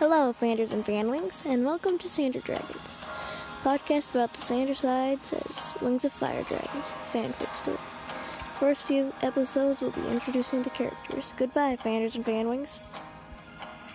Hello, fanders and fanwings, and welcome to Sander Dragons, podcast about the Sanders Sides as Wings of Fire Dragons fanfic story. First few episodes will be introducing the characters. Goodbye, fanders and fanwings.